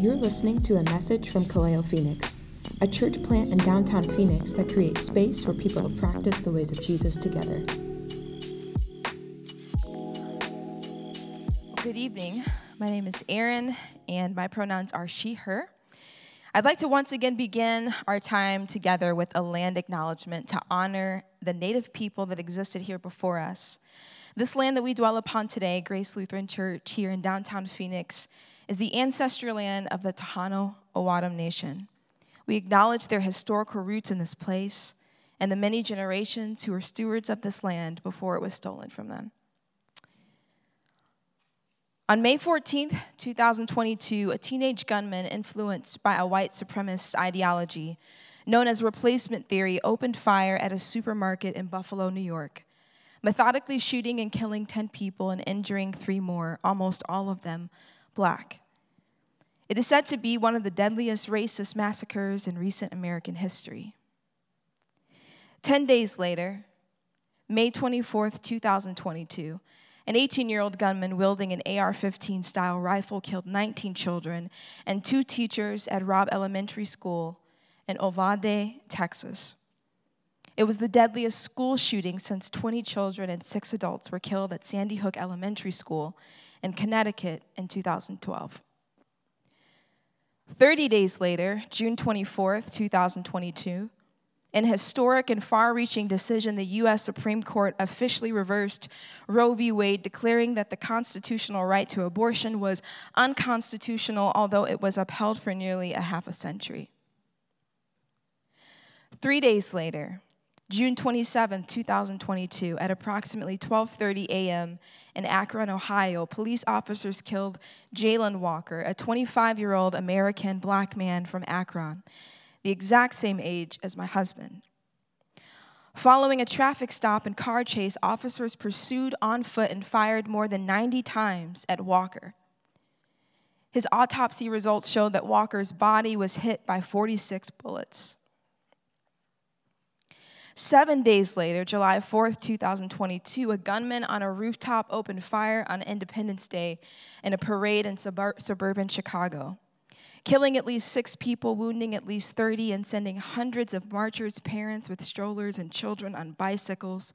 You're listening to a message from Kaleo Phoenix, a church plant in downtown Phoenix that creates space for people to practice the ways of Jesus together. Good evening. My name is Erin, and my pronouns are she, her. I'd like to once again begin our time together with a land acknowledgement to honor the native people that existed here before us. This land that we dwell upon today, Grace Lutheran Church here in downtown Phoenix, is the ancestral land of the Tohono O'odham Nation. We acknowledge their historical roots in this place and the many generations who were stewards of this land before it was stolen from them. On May 14, 2022, a teenage gunman influenced by a white supremacist ideology known as replacement theory opened fire at a supermarket in Buffalo, New York, methodically shooting and killing 10 people and injuring three more, almost all of them black. It is said to be one of the deadliest racist massacres in recent American history. Ten days later, May 24, 2022, an 18 year old gunman wielding an AR 15 style rifle killed 19 children and two teachers at Robb Elementary School in Uvalde, Texas. It was the deadliest school shooting since 20 children and six adults were killed at Sandy Hook Elementary School in Connecticut in 2012. 30 days later, June 24, 2022, in historic and far reaching decision, the U.S. Supreme Court officially reversed Roe v. Wade, declaring that the constitutional right to abortion was unconstitutional, although it was upheld for nearly a half a century. Three days later, June 27, 2022, at approximately 12:30 a.m. in Akron, Ohio, police officers killed Jayland Walker, a 25-year-old American black man from Akron, the exact same age as my husband. Following a traffic stop and car chase, officers pursued on foot and fired more than 90 times at Walker. His autopsy results showed that Walker's body was hit by 46 bullets. Seven days later, July 4th, 2022, a gunman on a rooftop opened fire on Independence Day in a parade in subur- suburban Chicago, killing at least six people, wounding at least 30, and sending hundreds of marchers, parents with strollers, and children on bicycles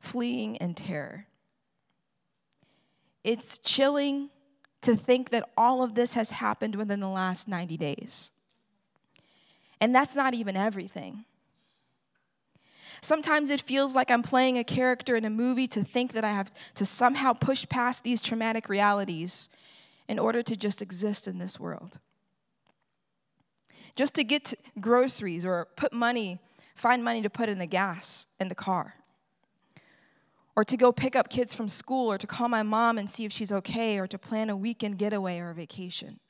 fleeing in terror. It's chilling to think that all of this has happened within the last 90 days. And that's not even everything. Sometimes it feels like I'm playing a character in a movie to think that I have to somehow push past these traumatic realities in order to just exist in this world. Just to get groceries or put money, find money to put in the gas in the car. Or to go pick up kids from school, or to call my mom and see if she's okay, or to plan a weekend getaway or a vacation.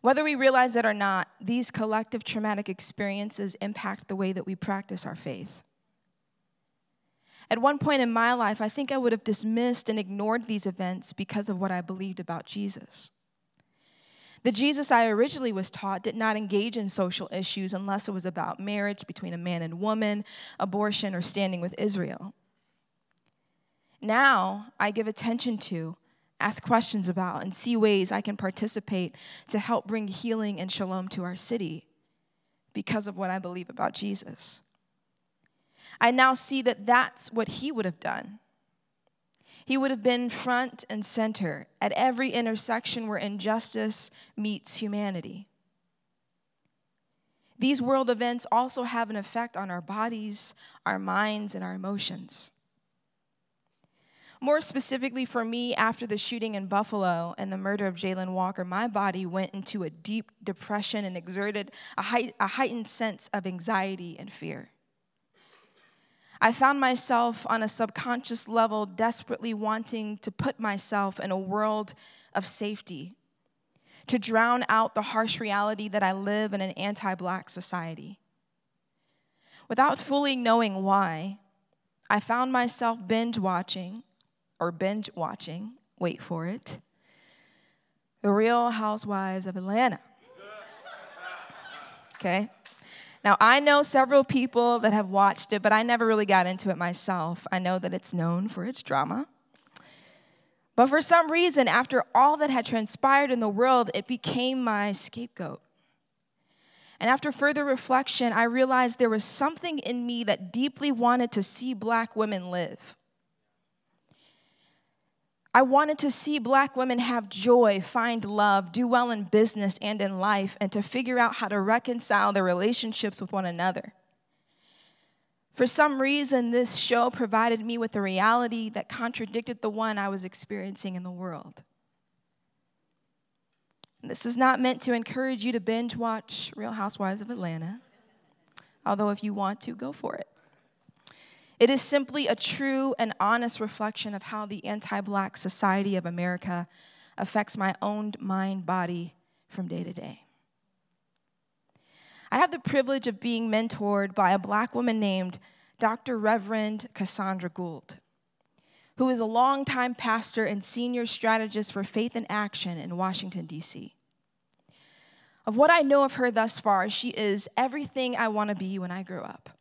Whether we realize it or not, these collective traumatic experiences impact the way that we practice our faith. At one point in my life, I think I would have dismissed and ignored these events because of what I believed about Jesus. The Jesus I originally was taught did not engage in social issues unless it was about marriage between a man and woman, abortion, or standing with Israel. Now I give attention to ask questions about, and see ways I can participate to help bring healing and shalom to our city because of what I believe about Jesus. I now see that that's what he would have done. He would have been front and center at every intersection where injustice meets humanity. These world events also have an effect on our bodies, our minds, and our emotions. More specifically for me, after the shooting in Buffalo and the murder of Jayland Walker, my body went into a deep depression and exerted a, height, a heightened sense of anxiety and fear. I found myself on a subconscious level desperately wanting to put myself in a world of safety, to drown out the harsh reality that I live in an anti black society. Without fully knowing why, I found myself binge watching or binge watching, wait for it, The Real Housewives of Atlanta. Okay? Now, I know several people that have watched it, but I never really got into it myself. I know that it's known for its drama. But for some reason, after all that had transpired in the world, it became my scapegoat. And after further reflection, I realized there was something in me that deeply wanted to see black women live. I wanted to see black women have joy, find love, do well in business and in life, and to figure out how to reconcile their relationships with one another. For some reason, this show provided me with a reality that contradicted the one I was experiencing in the world. This is not meant to encourage you to binge watch Real Housewives of Atlanta, although if you want to, go for it. It is simply a true and honest reflection of how the anti black society of America affects my own mind body from day to day. I have the privilege of being mentored by a black woman named Dr. Reverend Cassandra Gould, who is a longtime pastor and senior strategist for Faith in Action in Washington, D.C. Of what I know of her thus far, she is everything I want to be when I grow up.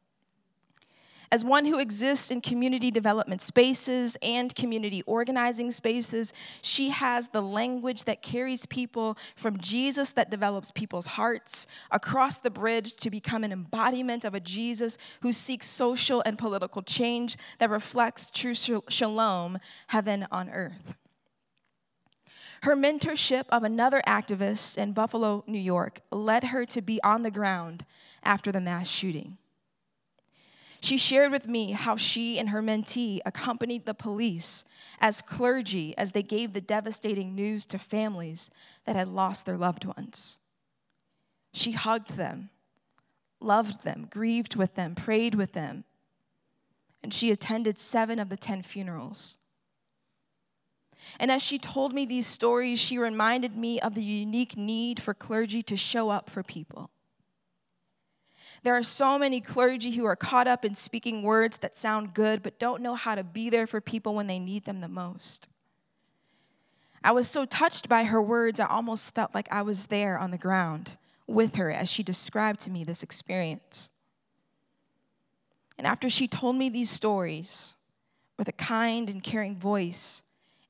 As one who exists in community development spaces and community organizing spaces, she has the language that carries people from Jesus that develops people's hearts across the bridge to become an embodiment of a Jesus who seeks social and political change that reflects true shalom, heaven on earth. Her mentorship of another activist in Buffalo, New York, led her to be on the ground after the mass shooting. She shared with me how she and her mentee accompanied the police as clergy as they gave the devastating news to families that had lost their loved ones. She hugged them, loved them, grieved with them, prayed with them, and she attended seven of the ten funerals. And as she told me these stories, she reminded me of the unique need for clergy to show up for people there are so many clergy who are caught up in speaking words that sound good but don't know how to be there for people when they need them the most. I was so touched by her words, I almost felt like I was there on the ground with her as she described to me this experience. And after she told me these stories with a kind and caring voice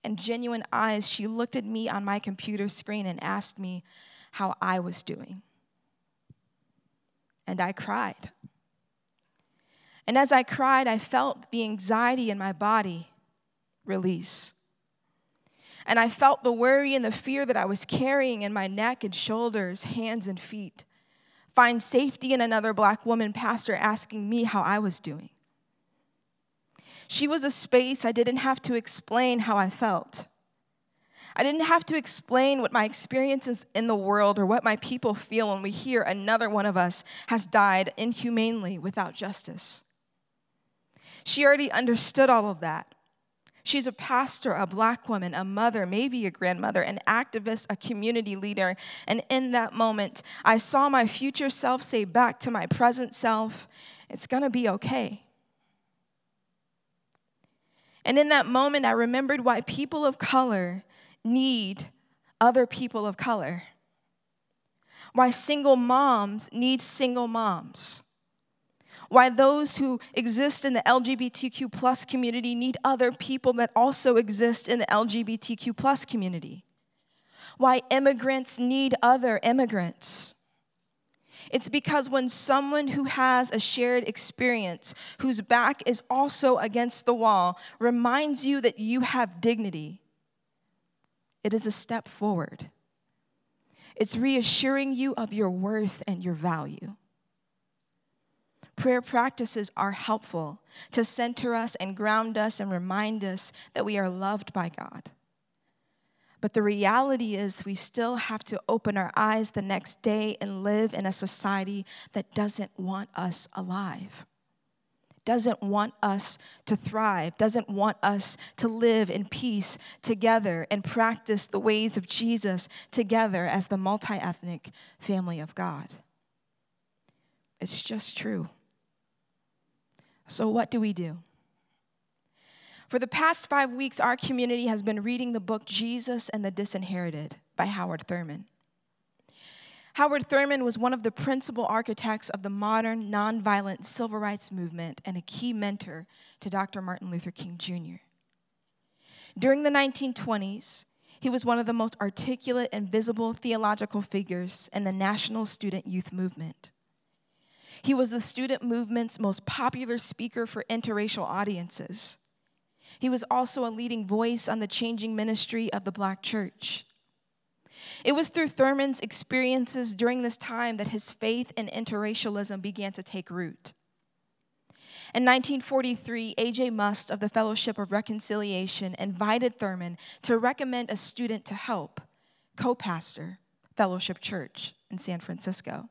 and genuine eyes, she looked at me on my computer screen and asked me how I was doing and I cried. And as I cried, I felt the anxiety in my body release. And I felt the worry and the fear that I was carrying in my neck and shoulders, hands and feet. Find safety in another black woman pastor asking me how I was doing. She was a space I didn't have to explain how I felt. I didn't have to explain what my experiences in the world or what my people feel when we hear another one of us has died inhumanely without justice. She already understood all of that. She's a pastor, a black woman, a mother, maybe a grandmother, an activist, a community leader. And in that moment, I saw my future self say back to my present self, It's gonna be okay. And in that moment, I remembered why people of color need other people of color. Why single moms need single moms. Why those who exist in the LGBTQ plus community need other people that also exist in the LGBTQ plus community. Why immigrants need other immigrants. It's because when someone who has a shared experience, whose back is also against the wall, reminds you that you have dignity, it is a step forward. It's reassuring you of your worth and your value. Prayer practices are helpful to center us and ground us and remind us that we are loved by God. But the reality is, we still have to open our eyes the next day and live in a society that doesn't want us alive doesn't want us to thrive, doesn't want us to live in peace together and practice the ways of Jesus together as the multi ethnic family of God. It's just true. So, what do we do? For the past five weeks, our community has been reading the book Jesus and the Disinherited by Howard Thurman. Howard Thurman was one of the principal architects of the modern nonviolent civil rights movement and a key mentor to Dr. Martin Luther King Jr. During the 1920s, he was one of the most articulate and visible theological figures in the national student youth movement. He was the student movement's most popular speaker for interracial audiences. He was also a leading voice on the changing ministry of the Black church. It was through Thurman's experiences during this time that his faith in interracialism began to take root. In 1943, A.J. Muste of the Fellowship of Reconciliation invited Thurman to recommend a student to help co pastor Fellowship Church in San Francisco.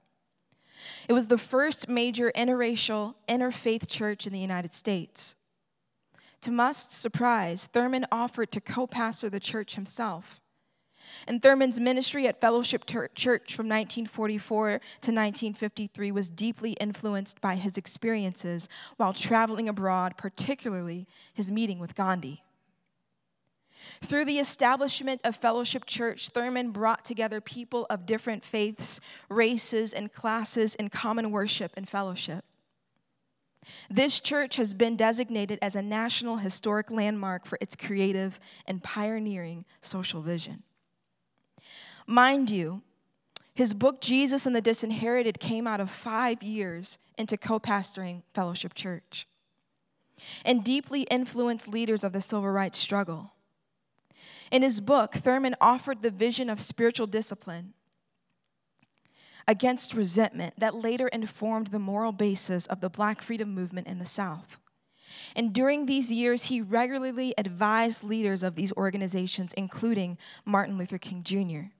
It was the first major interracial, interfaith church in the United States. To Muste's surprise, Thurman offered to co pastor the church himself. And Thurman's ministry at Fellowship Church from 1944 to 1953 was deeply influenced by his experiences while traveling abroad, particularly his meeting with Gandhi. Through the establishment of Fellowship Church, Thurman brought together people of different faiths, races, and classes in common worship and fellowship. This church has been designated as a national historic landmark for its creative and pioneering social vision. Mind you, his book, Jesus and the Disinherited, came out of five years into co pastoring Fellowship Church and deeply influenced leaders of the civil rights struggle. In his book, Thurman offered the vision of spiritual discipline against resentment that later informed the moral basis of the Black freedom movement in the South. And during these years, he regularly advised leaders of these organizations, including Martin Luther King Jr.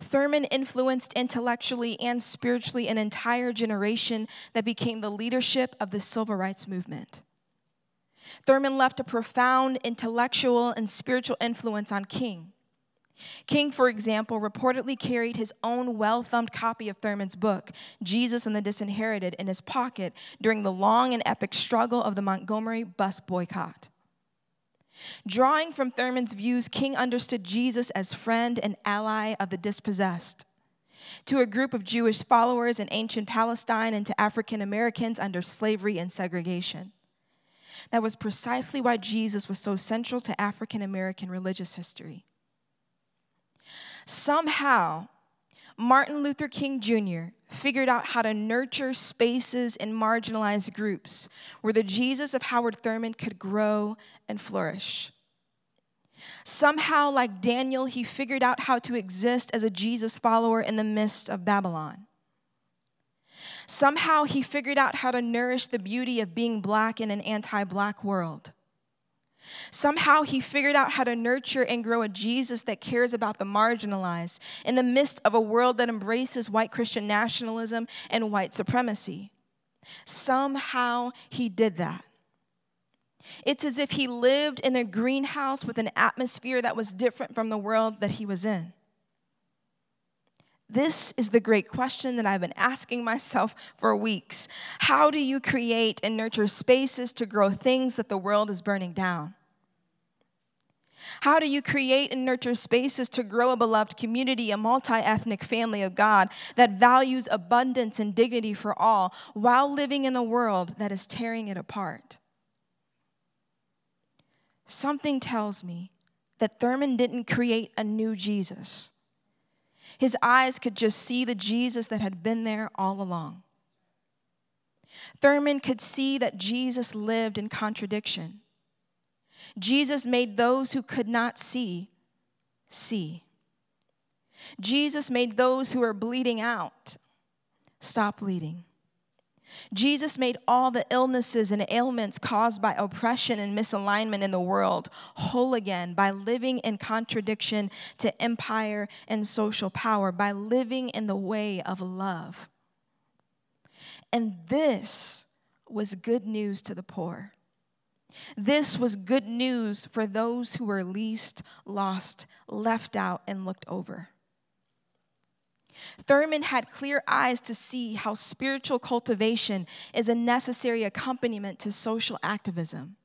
Thurman influenced intellectually and spiritually an entire generation that became the leadership of the civil rights movement. Thurman left a profound intellectual and spiritual influence on King. King, for example, reportedly carried his own well thumbed copy of Thurman's book, Jesus and the Disinherited, in his pocket during the long and epic struggle of the Montgomery bus boycott. Drawing from Thurman's views, King understood Jesus as friend and ally of the dispossessed. To a group of Jewish followers in ancient Palestine and to African Americans under slavery and segregation. That was precisely why Jesus was so central to African American religious history. Somehow, Martin Luther King Jr. figured out how to nurture spaces in marginalized groups where the Jesus of Howard Thurman could grow and flourish. Somehow, like Daniel, he figured out how to exist as a Jesus follower in the midst of Babylon. Somehow, he figured out how to nourish the beauty of being black in an anti black world. Somehow he figured out how to nurture and grow a Jesus that cares about the marginalized in the midst of a world that embraces white Christian nationalism and white supremacy. Somehow he did that. It's as if he lived in a greenhouse with an atmosphere that was different from the world that he was in. This is the great question that I've been asking myself for weeks. How do you create and nurture spaces to grow things that the world is burning down? How do you create and nurture spaces to grow a beloved community, a multi ethnic family of God that values abundance and dignity for all while living in a world that is tearing it apart? Something tells me that Thurman didn't create a new Jesus. His eyes could just see the Jesus that had been there all along. Thurman could see that Jesus lived in contradiction. Jesus made those who could not see see. Jesus made those who were bleeding out stop bleeding. Jesus made all the illnesses and ailments caused by oppression and misalignment in the world whole again by living in contradiction to empire and social power, by living in the way of love. And this was good news to the poor. This was good news for those who were least, lost, left out, and looked over. Thurman had clear eyes to see how spiritual cultivation is a necessary accompaniment to social activism.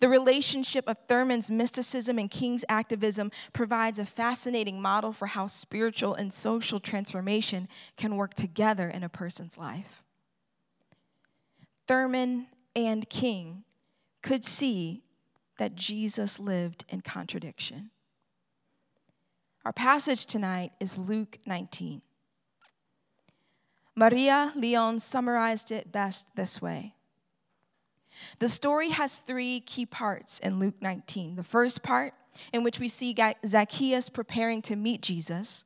The relationship of Thurman's mysticism and King's activism provides a fascinating model for how spiritual and social transformation can work together in a person's life. Thurman and King could see that Jesus lived in contradiction. Our passage tonight is Luke 19. Maria Leon summarized it best this way The story has three key parts in Luke 19. The first part, in which we see Zacchaeus preparing to meet Jesus,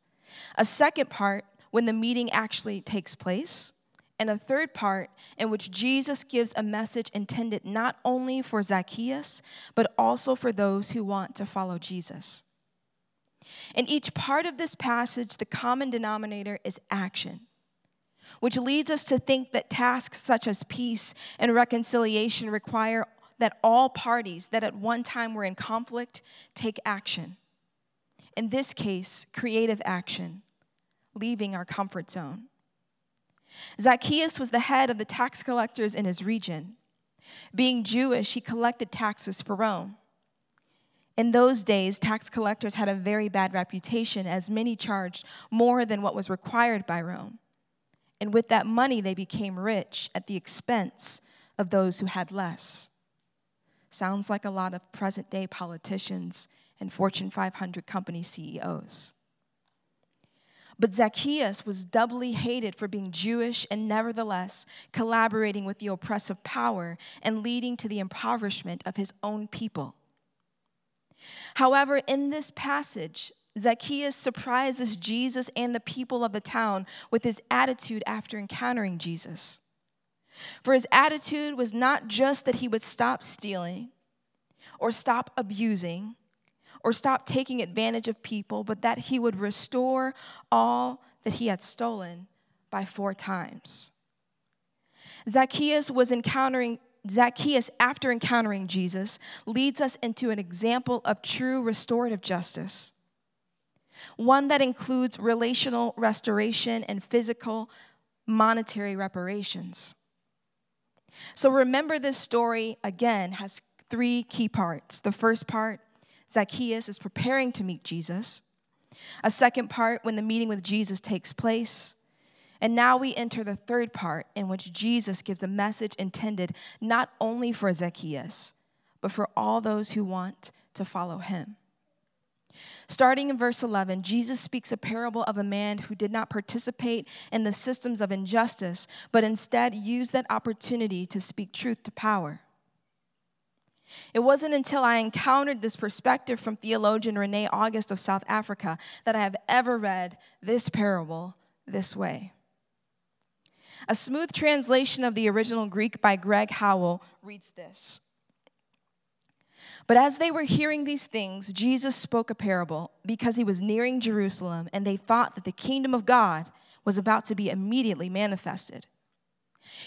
a second part, when the meeting actually takes place, and a third part in which Jesus gives a message intended not only for Zacchaeus, but also for those who want to follow Jesus. In each part of this passage, the common denominator is action, which leads us to think that tasks such as peace and reconciliation require that all parties that at one time were in conflict take action. In this case, creative action, leaving our comfort zone. Zacchaeus was the head of the tax collectors in his region. Being Jewish, he collected taxes for Rome. In those days, tax collectors had a very bad reputation as many charged more than what was required by Rome. And with that money, they became rich at the expense of those who had less. Sounds like a lot of present day politicians and Fortune 500 company CEOs. But Zacchaeus was doubly hated for being Jewish and nevertheless collaborating with the oppressive power and leading to the impoverishment of his own people. However, in this passage, Zacchaeus surprises Jesus and the people of the town with his attitude after encountering Jesus. For his attitude was not just that he would stop stealing or stop abusing or stop taking advantage of people, but that he would restore all that he had stolen by four times. Zacchaeus was encountering Zacchaeus, after encountering Jesus, leads us into an example of true restorative justice, one that includes relational restoration and physical monetary reparations. So remember, this story again has three key parts. The first part Zacchaeus is preparing to meet Jesus. A second part, when the meeting with Jesus takes place. And now we enter the third part, in which Jesus gives a message intended not only for Zacchaeus, but for all those who want to follow him. Starting in verse 11, Jesus speaks a parable of a man who did not participate in the systems of injustice, but instead used that opportunity to speak truth to power. It wasn't until I encountered this perspective from theologian Rene August of South Africa that I have ever read this parable this way. A smooth translation of the original Greek by Greg Howell reads this But as they were hearing these things, Jesus spoke a parable because he was nearing Jerusalem and they thought that the kingdom of God was about to be immediately manifested.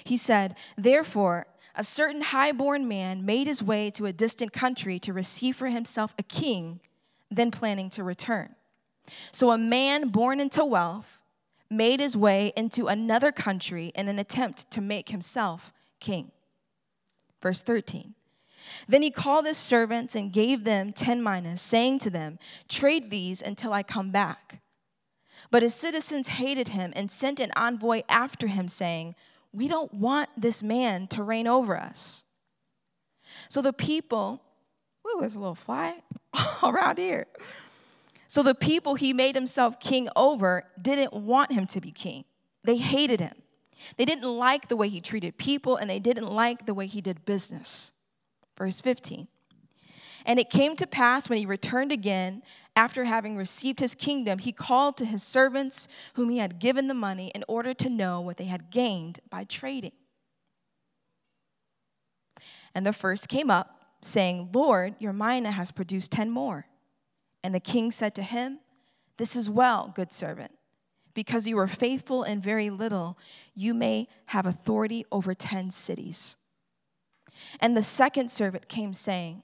He said, Therefore, a certain high-born man made his way to a distant country to receive for himself a king, then planning to return. So a man born into wealth made his way into another country in an attempt to make himself king. Verse 13. Then he called his servants and gave them ten minas, saying to them, Trade these until I come back. But his citizens hated him and sent an envoy after him, saying, we don't want this man to reign over us. So the people, ooh, there's a little fly around here. So the people he made himself king over didn't want him to be king. They hated him. They didn't like the way he treated people and they didn't like the way he did business. Verse 15. And it came to pass when he returned again, after having received his kingdom, he called to his servants whom he had given the money in order to know what they had gained by trading. And the first came up, saying, Lord, your mina has produced ten more. And the king said to him, This is well, good servant. Because you were faithful in very little, you may have authority over ten cities. And the second servant came, saying,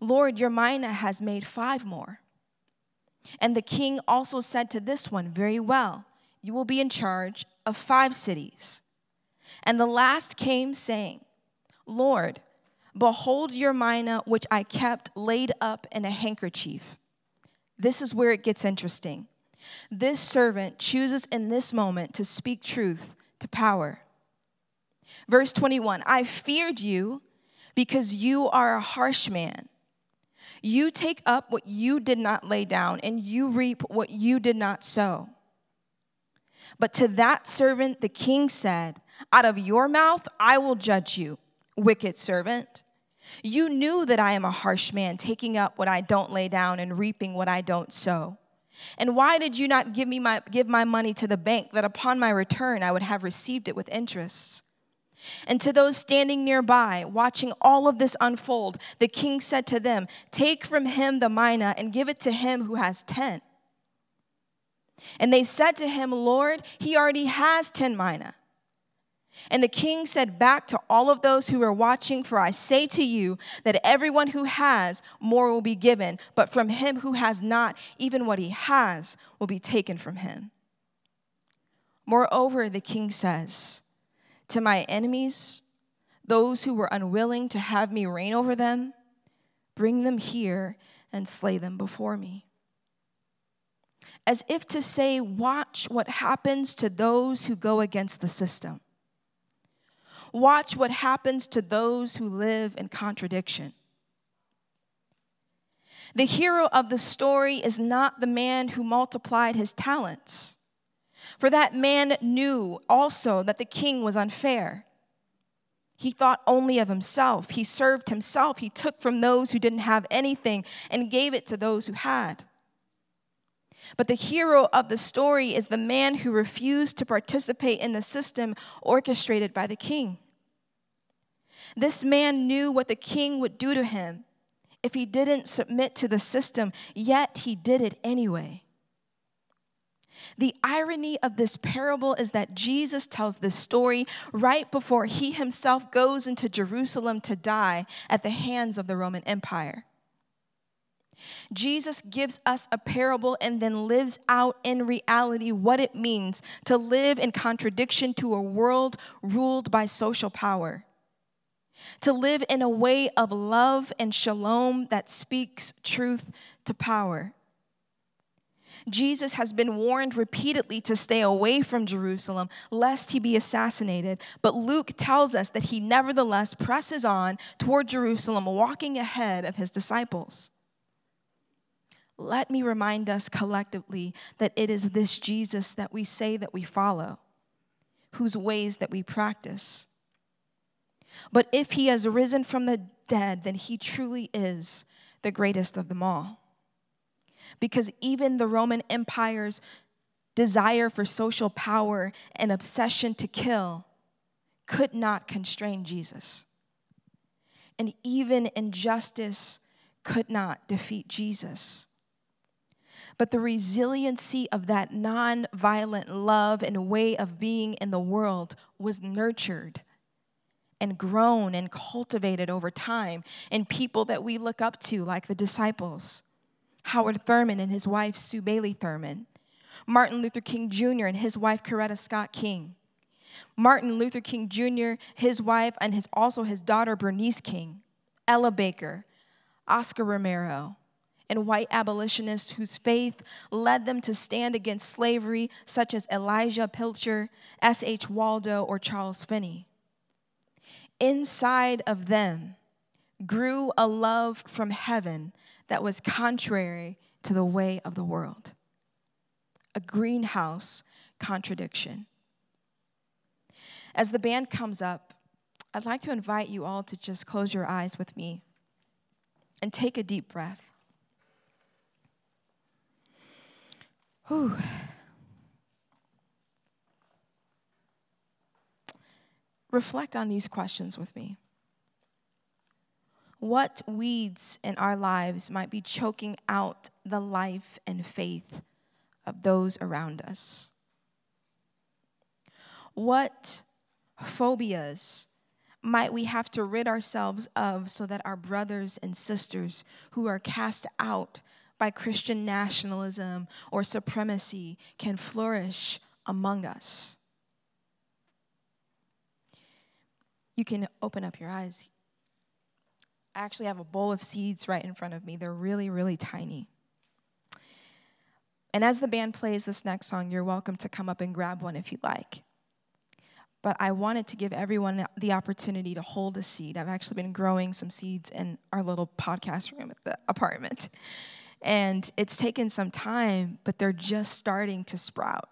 Lord, your mina has made five more. And the king also said to this one, Very well, you will be in charge of five cities. And the last came, saying, Lord, behold your mina which I kept laid up in a handkerchief. This is where it gets interesting. This servant chooses in this moment to speak truth to power. Verse 21 I feared you because you are a harsh man You take up what you did not lay down, and you reap what you did not sow. But to that servant the king said, Out of your mouth I will judge you, wicked servant. You knew that I am a harsh man, taking up what I don't lay down and reaping what I don't sow. And why did you not give me my give my money to the bank that upon my return I would have received it with interest? And to those standing nearby, watching all of this unfold, the king said to them, Take from him the mina and give it to him who has ten. And they said to him, Lord, he already has ten mina. And the king said back to all of those who were watching, For I say to you that everyone who has, more will be given, but from him who has not, even what he has will be taken from him. Moreover, the king says, To my enemies, those who were unwilling to have me reign over them, bring them here and slay them before me. As if to say, Watch what happens to those who go against the system. Watch what happens to those who live in contradiction. The hero of the story is not the man who multiplied his talents, for that man knew also that the king was unfair. He thought only of himself. He served himself. He took from those who didn't have anything and gave it to those who had. But the hero of the story is the man who refused to participate in the system orchestrated by the king. This man knew what the king would do to him if he didn't submit to the system, yet he did it anyway. The irony of this parable is that Jesus tells this story right before he himself goes into Jerusalem to die at the hands of the Roman Empire. Jesus gives us a parable and then lives out in reality what it means to live in contradiction to a world ruled by social power to live in a way of love and shalom that speaks truth to power. Jesus has been warned repeatedly to stay away from Jerusalem lest he be assassinated. But Luke tells us that he nevertheless presses on toward Jerusalem, walking ahead of his disciples. Let me remind us collectively that it is this Jesus that we say that we follow, whose ways that we practice. But if he has risen from the dead, then he truly is the greatest of them all. Because even the Roman Empire's desire for social power and obsession to kill could not constrain Jesus. And even injustice could not defeat Jesus. But the resiliency of that non-violent love and way of being in the world was nurtured and grown and cultivated over time in people that we look up to, like the disciples Howard Thurman and his wife, Sue Bailey Thurman, Martin Luther King Jr. and his wife, Coretta Scott King. Martin Luther King Jr., his wife, and his, also his daughter, Bernice King, Ella Baker, Oscar Romero, and white abolitionists whose faith led them to stand against slavery, such as Elijah Pilcher, S.H. Waldo, or Charles Finney inside of them grew a love from heaven that was contrary to the way of the world. A greenhouse contradiction. As the band comes up, I'd like to invite you all to just close your eyes with me and take a deep breath. Whew. Reflect on these questions with me. What weeds in our lives might be choking out the life and faith of those around us? What phobias might we have to rid ourselves of so that our brothers and sisters who are cast out by Christian nationalism or supremacy can flourish among us? you can open up your eyes. I actually have a bowl of seeds right in front of me. They're really, really tiny. And as the band plays this next song, you're welcome to come up and grab one if you'd like. but I wanted to give everyone the opportunity to hold a seed. I've actually been growing some seeds in our little podcast room at the apartment. And it's taken some time, but they're just starting to sprout.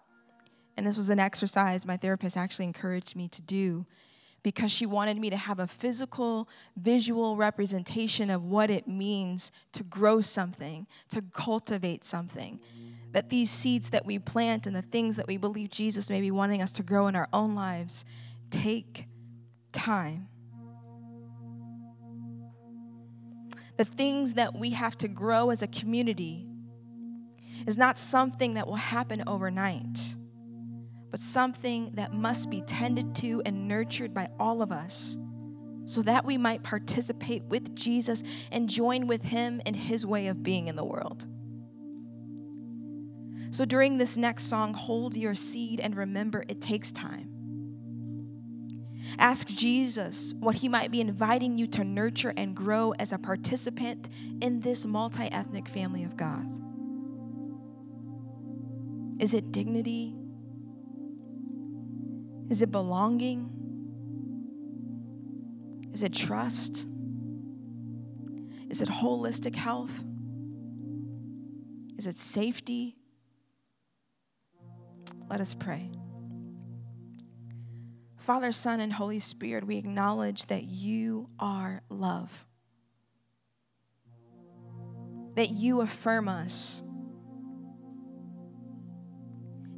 And this was an exercise my therapist actually encouraged me to do because she wanted me to have a physical, visual representation of what it means to grow something, to cultivate something. That these seeds that we plant and the things that we believe Jesus may be wanting us to grow in our own lives take time. The things that we have to grow as a community is not something that will happen overnight but something that must be tended to and nurtured by all of us so that we might participate with Jesus and join with him in his way of being in the world. So during this next song, hold your seed and remember it takes time. Ask Jesus what he might be inviting you to nurture and grow as a participant in this multi ethnic family of God. Is it dignity? Is it belonging? Is it trust? Is it holistic health? Is it safety? Let us pray. Father, Son, and Holy Spirit, we acknowledge that you are love, that you affirm us,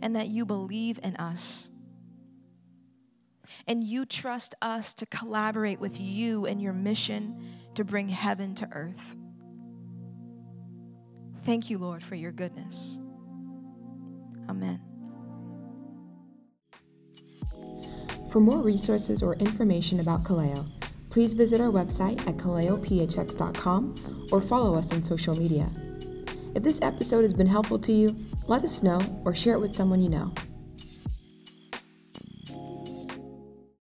and that you believe in us and you trust us to collaborate with you in your mission to bring heaven to earth. Thank you, Lord, for your goodness. Amen. For more resources or information about Kaleo, please visit our website at kaleophx.com or follow us on social media. If this episode has been helpful to you, let us know or share it with someone you know.